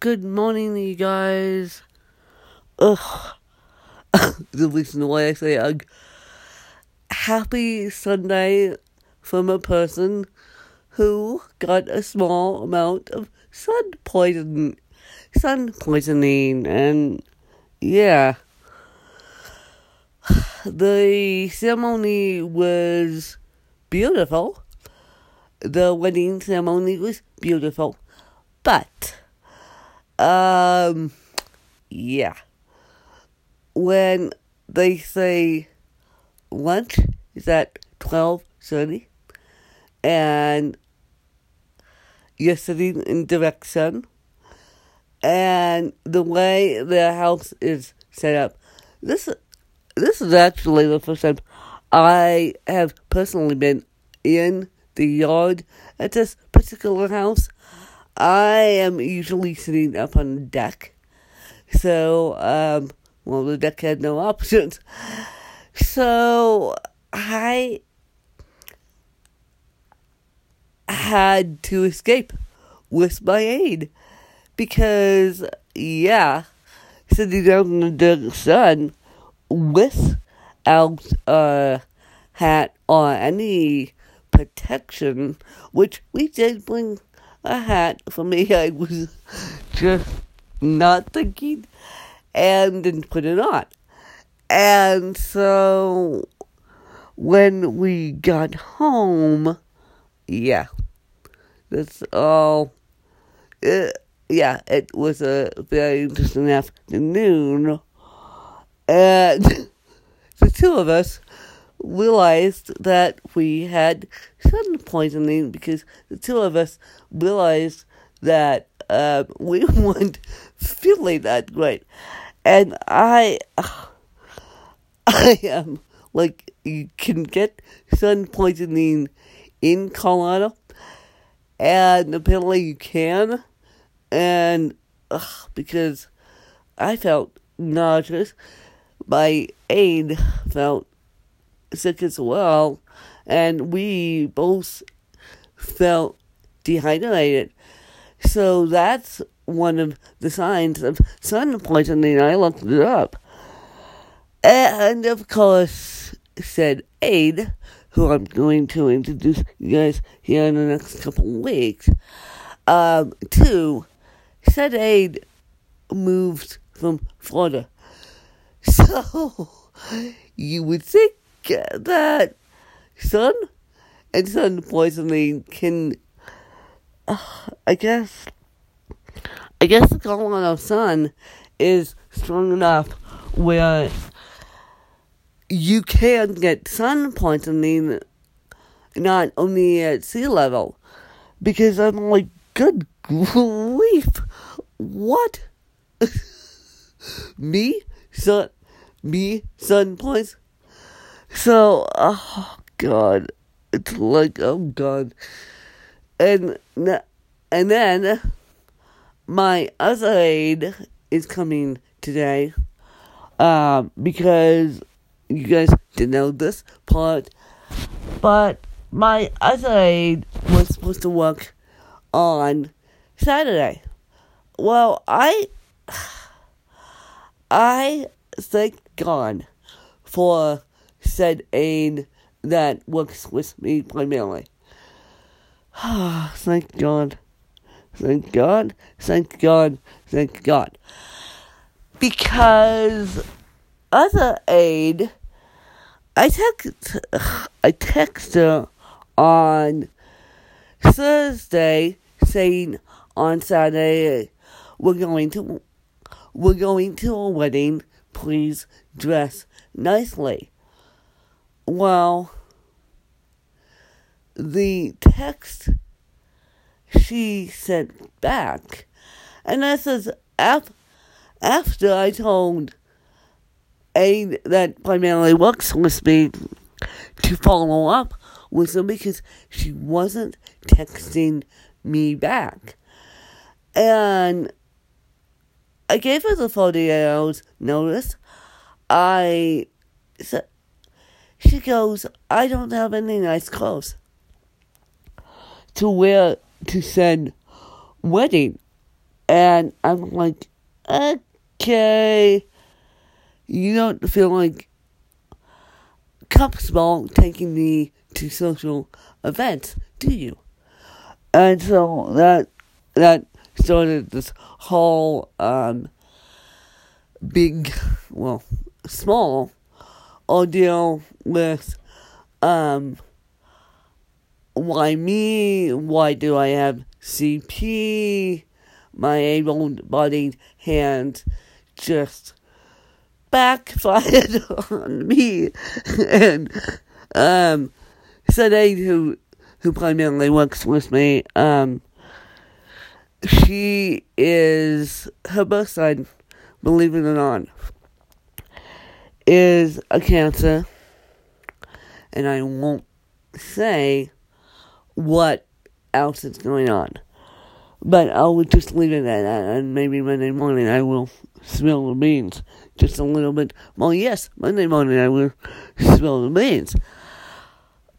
Good morning, you guys. Ugh. the reason why I say ugh. Happy Sunday from a person who got a small amount of sun poisoning. Sun poisoning, and yeah. The ceremony was beautiful. The wedding ceremony was beautiful. But, um, yeah. When they say lunch is at 12.30 and you're sitting in direct sun and the way the house is set up, this this is actually the first time I have personally been in the yard at this particular house. I am usually sitting up on the deck. So, um, well, the deck had no options. So, I had to escape with my aid. Because, yeah, sitting out in the sun without a hat or any protection, which we did bring a hat for me. I was just not thinking and didn't put it on. And so when we got home, yeah, that's all. Uh, yeah, it was a very interesting afternoon. And the two of us realized that we had sun poisoning because the two of us realized that uh, we weren't feeling that great. And I, I am like, you can get sun poisoning in Colorado, and apparently you can, and because I felt nauseous, my aide felt sick as well, and we both felt dehydrated. So that's one of the signs of sun poisoning. I looked it up. And of course, said Aid, who I'm going to introduce you guys here in the next couple of weeks, um, two, said Aid moved from Florida. So, you would think that sun and sun poisoning can, uh, I guess, I guess the Colorado sun is strong enough where you can get sun poisoning not only at sea level. Because I'm like, good grief, what? me? Sun, me? Sun poisoning? So, oh god, it's like oh god, and and then my other aide is coming today, um, because you guys didn't know this part, but my other aide was supposed to work on Saturday. Well, I I thank God for said aide that works with me primarily. thank God. Thank God. Thank God. Thank God. Because other aid, I text, I text her on Thursday saying on Saturday we're going to we're going to a wedding. Please dress nicely. Well, the text she sent back, and that says af- after I told a that primarily works with me to follow up with her because she wasn't texting me back, and I gave her the forty hours notice. I said she goes, I don't have any nice clothes to wear to send wedding. And I'm like, okay, you don't feel like comfortable taking me to social events, do you? And so that that started this whole um, big, well, small ordeal with um, why me? Why do I have CP? My able-bodied hand just backfired on me, and um, Sade, who who primarily works with me, um, she is her birth sign, believe it or not, is a Cancer, and I won't say what else is going on. But I will just leave it at that, and maybe Monday morning I will spill the beans just a little bit. Well, yes, Monday morning I will spill the beans.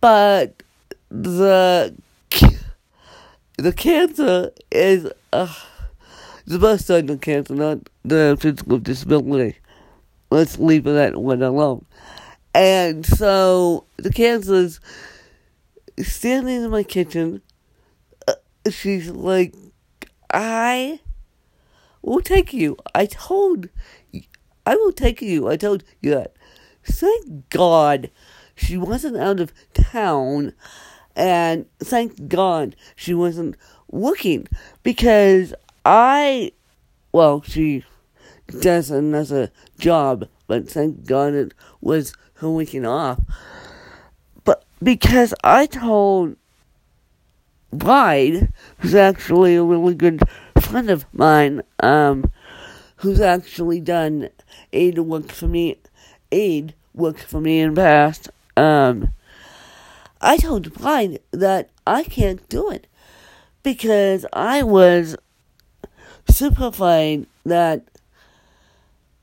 But the the cancer is uh, the best side of cancer, not the physical disability. Let's leave that one alone. And so the is standing in my kitchen. Uh, she's like, I will take you. I told, I will take you. I told you that. Thank God she wasn't out of town. And thank God she wasn't working because I, well, she does another job, but thank God it was her weekend off. But because I told Bride, who's actually a really good friend of mine, um, who's actually done aid work for me, aid work for me in the past, um, I told Bride that I can't do it because I was superfine that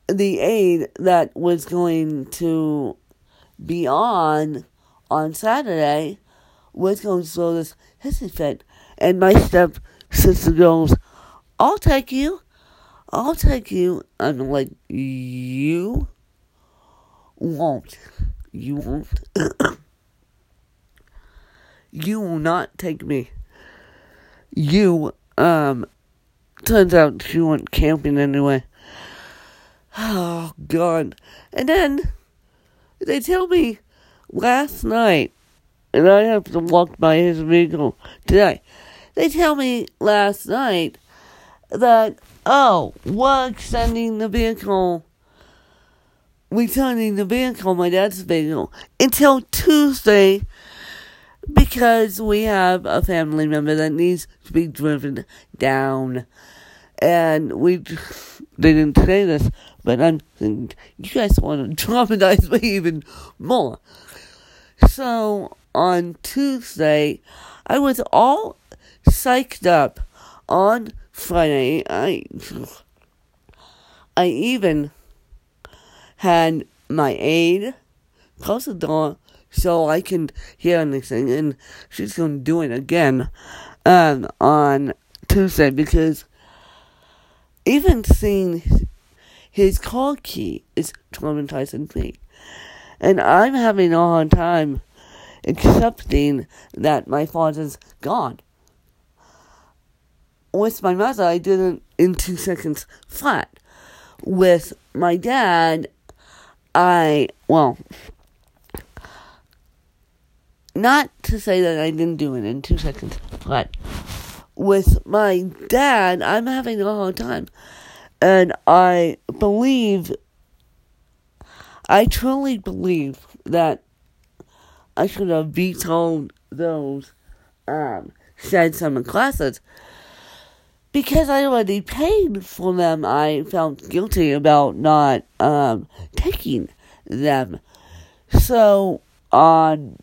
the aid that was going to be on on Saturday was going to throw this hissy fit. And my step sister goes, I'll take you. I'll take you. I'm like, you won't. You won't. you will not take me. You, um, turns out she went camping anyway. Oh, God. And then they tell me last night, and I have to walk by his vehicle today. They tell me last night that, oh, we're extending the vehicle, returning the vehicle, my dad's vehicle, until Tuesday because we have a family member that needs to be driven down. And we, they didn't say this, but I'm you guys want to traumatize me even more. So, on Tuesday, I was all psyched up. On Friday, I, I even had my aide close the door so I can hear anything, and she's going to do it again um, on Tuesday because even seeing his car key is traumatizing me. And I'm having a hard time accepting that my father's gone. With my mother, I did it in two seconds flat. With my dad, I, well, not to say that I didn't do it in two seconds, but with my dad, I'm having a hard time. And I believe, I truly believe that I should have vetoed those um, said summer classes. Because I already paid for them, I felt guilty about not um, taking them. So, on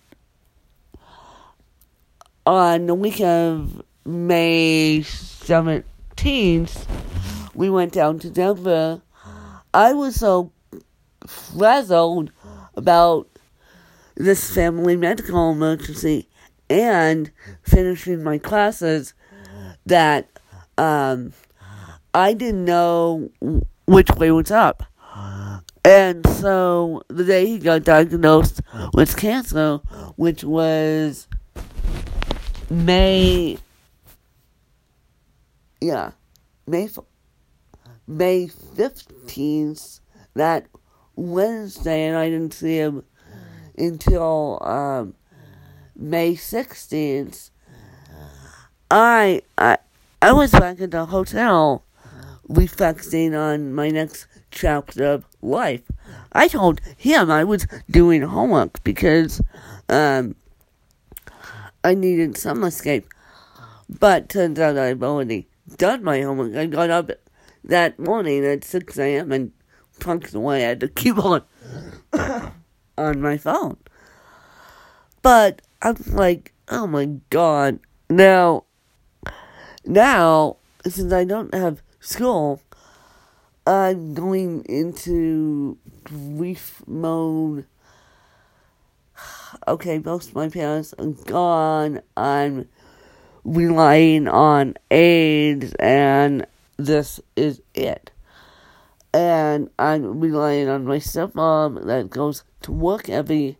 on the week of May 17th, we went down to Denver. I was so frazzled about this family medical emergency and finishing my classes that um, I didn't know which way was up. And so the day he got diagnosed with cancer, which was May, yeah, May, May 15th, that Wednesday, and I didn't see him until um, May 16th. I, I, I was back at the hotel reflecting on my next chapter of life. I told him I was doing homework because um, I needed some escape. But turns out I've already done my homework. I got up that morning at 6 a.m. and punked away. Had to keep on my phone. But I'm like, oh my god. Now, now, since I don't have school, I'm going into grief mode. Okay, both of my parents are gone. I'm relying on aids, and this is it. And I'm relying on my stepmom that goes to work every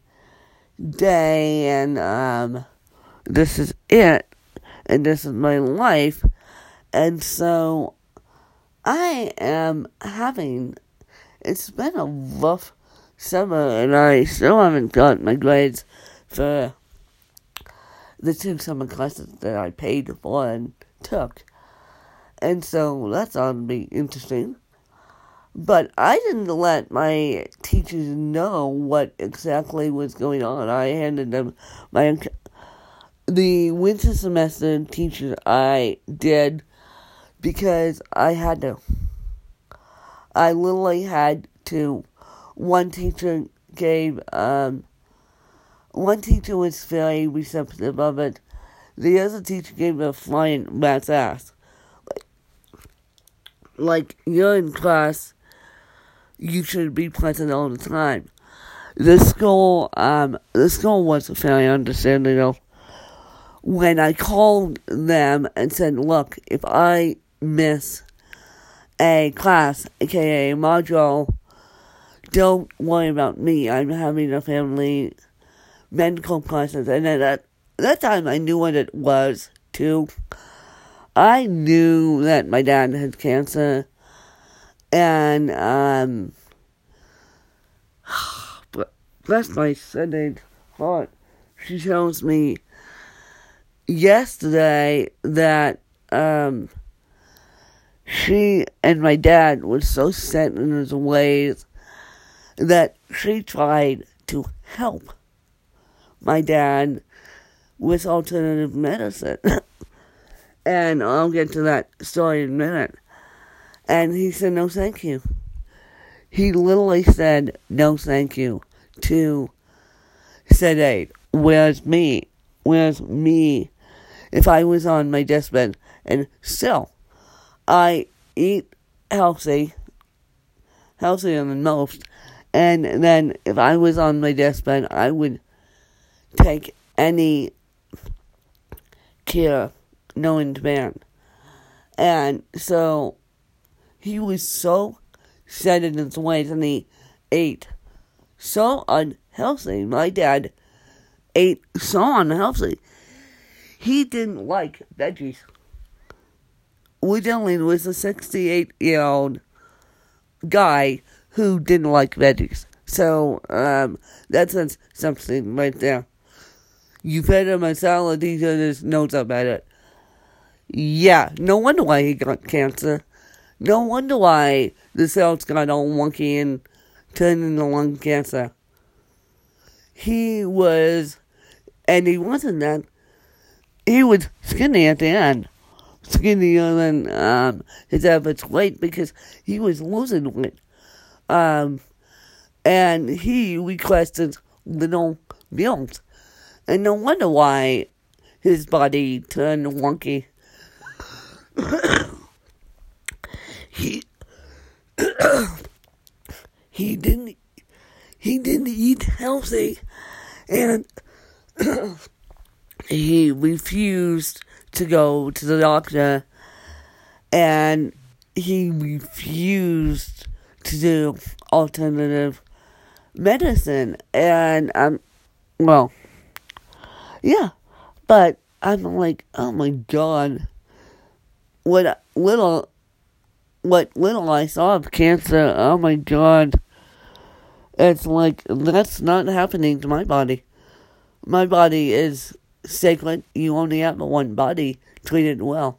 day, and um, this is it, and this is my life. And so I am having, it's been a rough summer, and I still haven't got my grades for the two summer classes that I paid for and took. And so that's be interesting. But I didn't let my teachers know what exactly was going on. I handed them my the winter semester teachers I did because I had to. I literally had to. One teacher gave, um, one teacher was very receptive of it. The other teacher gave a flying rat's ass. Like, you're in class, you should be present all the time. The school, um, the school was very understanding of when I called them and said, look, if I miss a class, aka a module, don't worry about me. I'm having a family medical crisis. And at that, that time, I knew what it was, too. I knew that my dad had cancer. And, um, bless my Sunday heart. She tells me yesterday that, um, she and my dad was so set in his ways that she tried to help my dad with alternative medicine. and I'll get to that story in a minute. And he said, no, thank you. He literally said, no, thank you to sedate. Where's me? Where's me? If I was on my deathbed and still I eat healthy, healthier than most. And then if I was on my deathbed, I would take any care known man. And so he was so set in his ways and he ate so unhealthy. My dad ate so unhealthy. He didn't like veggies we're dealing with a 68 year old guy who didn't like veggies. So, um, that's something right there. You fed him a salad, he just knows about it. Yeah, no wonder why he got cancer. No wonder why the cells got all wonky and turned into lung cancer. He was, and he wasn't that, he was skinny at the end skinnier than um, his average weight because he was losing weight. Um, and he requested little meals. And no wonder why his body turned wonky. he he didn't he didn't eat healthy and he refused to go to the doctor and he refused to do alternative medicine. And I'm, well, yeah. But I'm like, oh my god. What little, what little I saw of cancer, oh my god. It's like, that's not happening to my body. My body is sacred. You only have one body. Treat it well.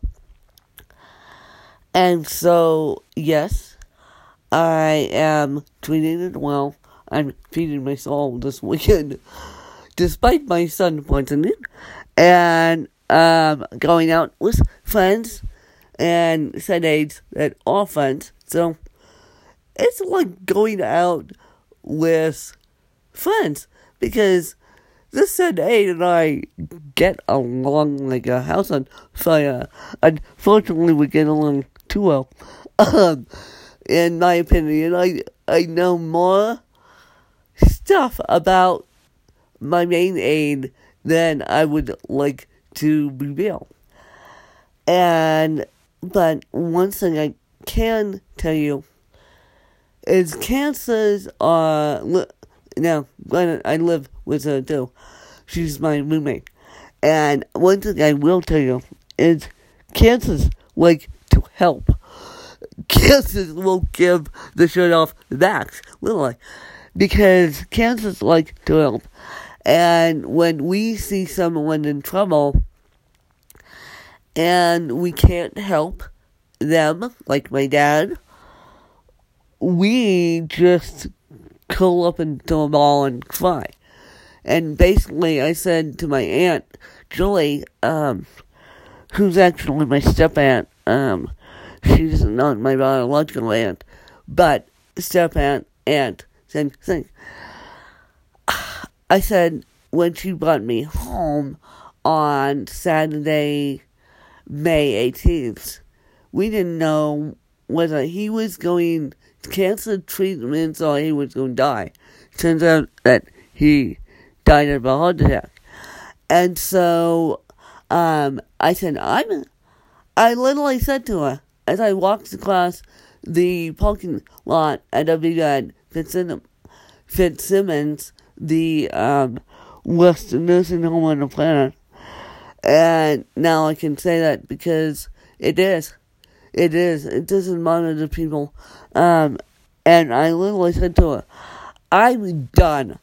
And so, yes, I am treating it well. I'm feeding my soul this weekend, despite my son pointing it, and um, going out with friends and said aides at all friends. So it's like going out with friends because this said Aid and I get along like a house on fire. Unfortunately, we get along too well. Um, in my opinion, I I know more stuff about my main aid than I would like to reveal. And but one thing I can tell you is cancers are now. Granted, I live with her too. She's my roommate, and one thing I will tell you is cancers like to help. Cancers will give the shirt off backs, will Because cancers like to help. And when we see someone in trouble and we can't help them, like my dad, we just curl up into a ball and cry. And basically, I said to my aunt, Julie, um, who's actually my step aunt, um, she's not my biological aunt, but step aunt, aunt, same thing. I said, when she brought me home on Saturday, May 18th, we didn't know whether he was going to cancel treatments or he was going to die. Turns out that he died of a heart attack. And so um, I said, I'm. I literally said to her as I walked across the parking lot at WGAD Fitzsimons, Fitzsimons the um, worst nursing home on the planet. And now I can say that because it is. It is. It doesn't monitor people. Um, and I literally said to her, I'm done.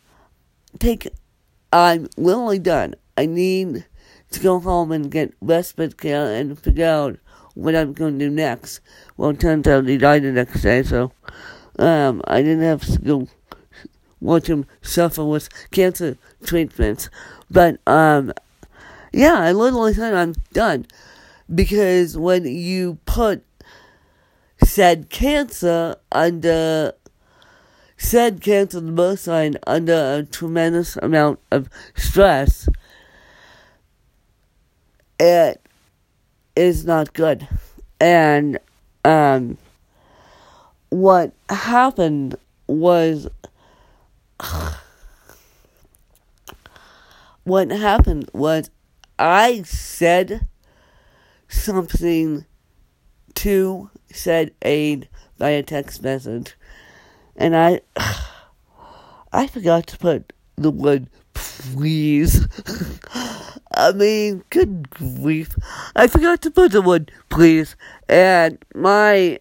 Take I'm literally done. I need to go home and get respite care and figure out what I'm going to do next. Well, it turns out he died the next day, so um, I didn't have to go watch him suffer with cancer treatments. But um, yeah, I literally said I'm done because when you put said cancer under said cancer the birth sign under a tremendous amount of stress, it is not good. And um, what happened was what happened was I said something to said aide via text message and I I forgot to put the word please. I mean, good grief. I forgot to put the word please. And my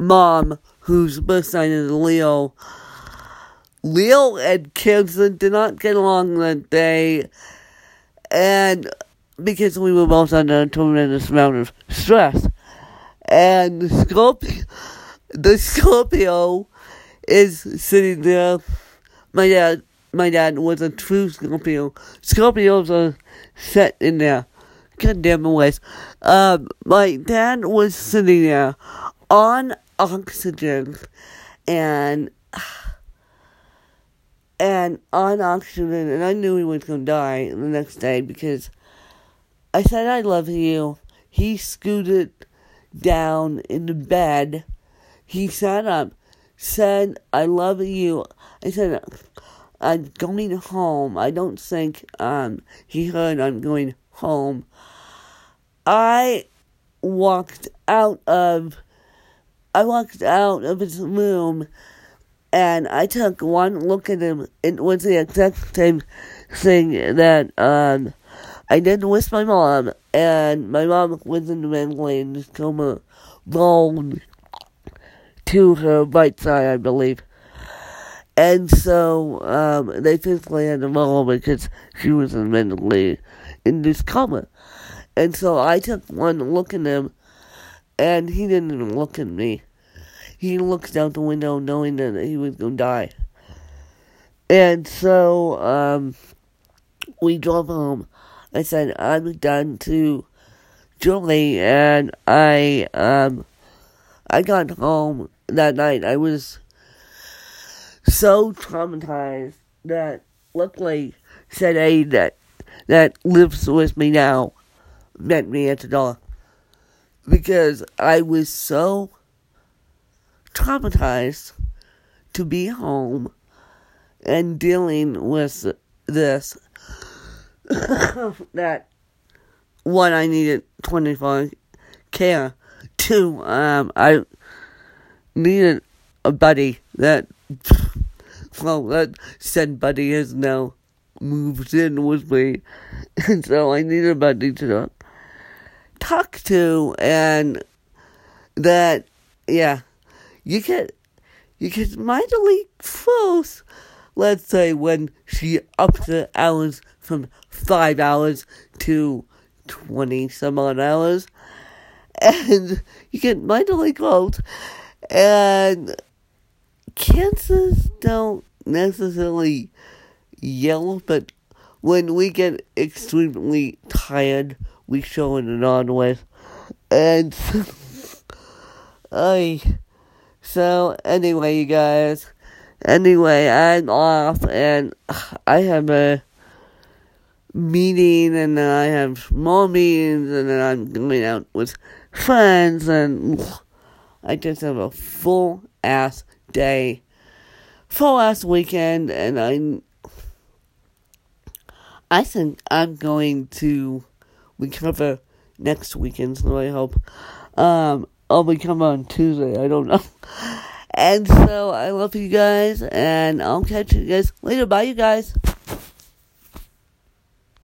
mom, whose birth sign is Leo, Leo and Cancer did not get along that day. And because we were both under a tremendous amount of stress. And the Scorpio, the Scorpio is sitting there. My dad, my dad was a true Scorpio. Scorpios are set in there. Goddamn ways. Um, my dad was sitting there on oxygen and and on oxygen and I knew he was gonna die the next day because I said I love you. He scooted down in the bed. He sat up said, I love you. I said, I'm going home. I don't think um, he heard I'm going home. I walked out of I walked out of his room and I took one look at him. It was the exact same thing that um, I did with my mom, and my mom was in the ventilator coma, rolled to her right side, I believe. And so um, they physically had to roll because she was in mentally in this coma. And so I took one look at him, and he didn't even look at me. He looked out the window knowing that he was going to die. And so um, we drove home. I said, I'm done to Julie, and I um, I got home that night. I was so traumatized that luckily said A that that lives with me now met me at the door because I was so traumatized to be home and dealing with this that what I needed 24 care. Two um I needed a buddy that well that said buddy has now moved in with me. And so I needed a buddy to talk to and that yeah you get you get mightily close let's say when she upped the hours from five hours to twenty some odd hours. And you get mightily close and cancers don't necessarily yell but when we get extremely tired we show in an odd way. And I so anyway, you guys. Anyway, I'm off and I have a meeting and then I have more meetings and then I'm going out with friends and I just have a full ass day, full ass weekend and I I think I'm going to we cover next weekend, so I hope. Um, I'll be coming on Tuesday, I don't know. And so I love you guys, and I'll catch you guys later. Bye, you guys.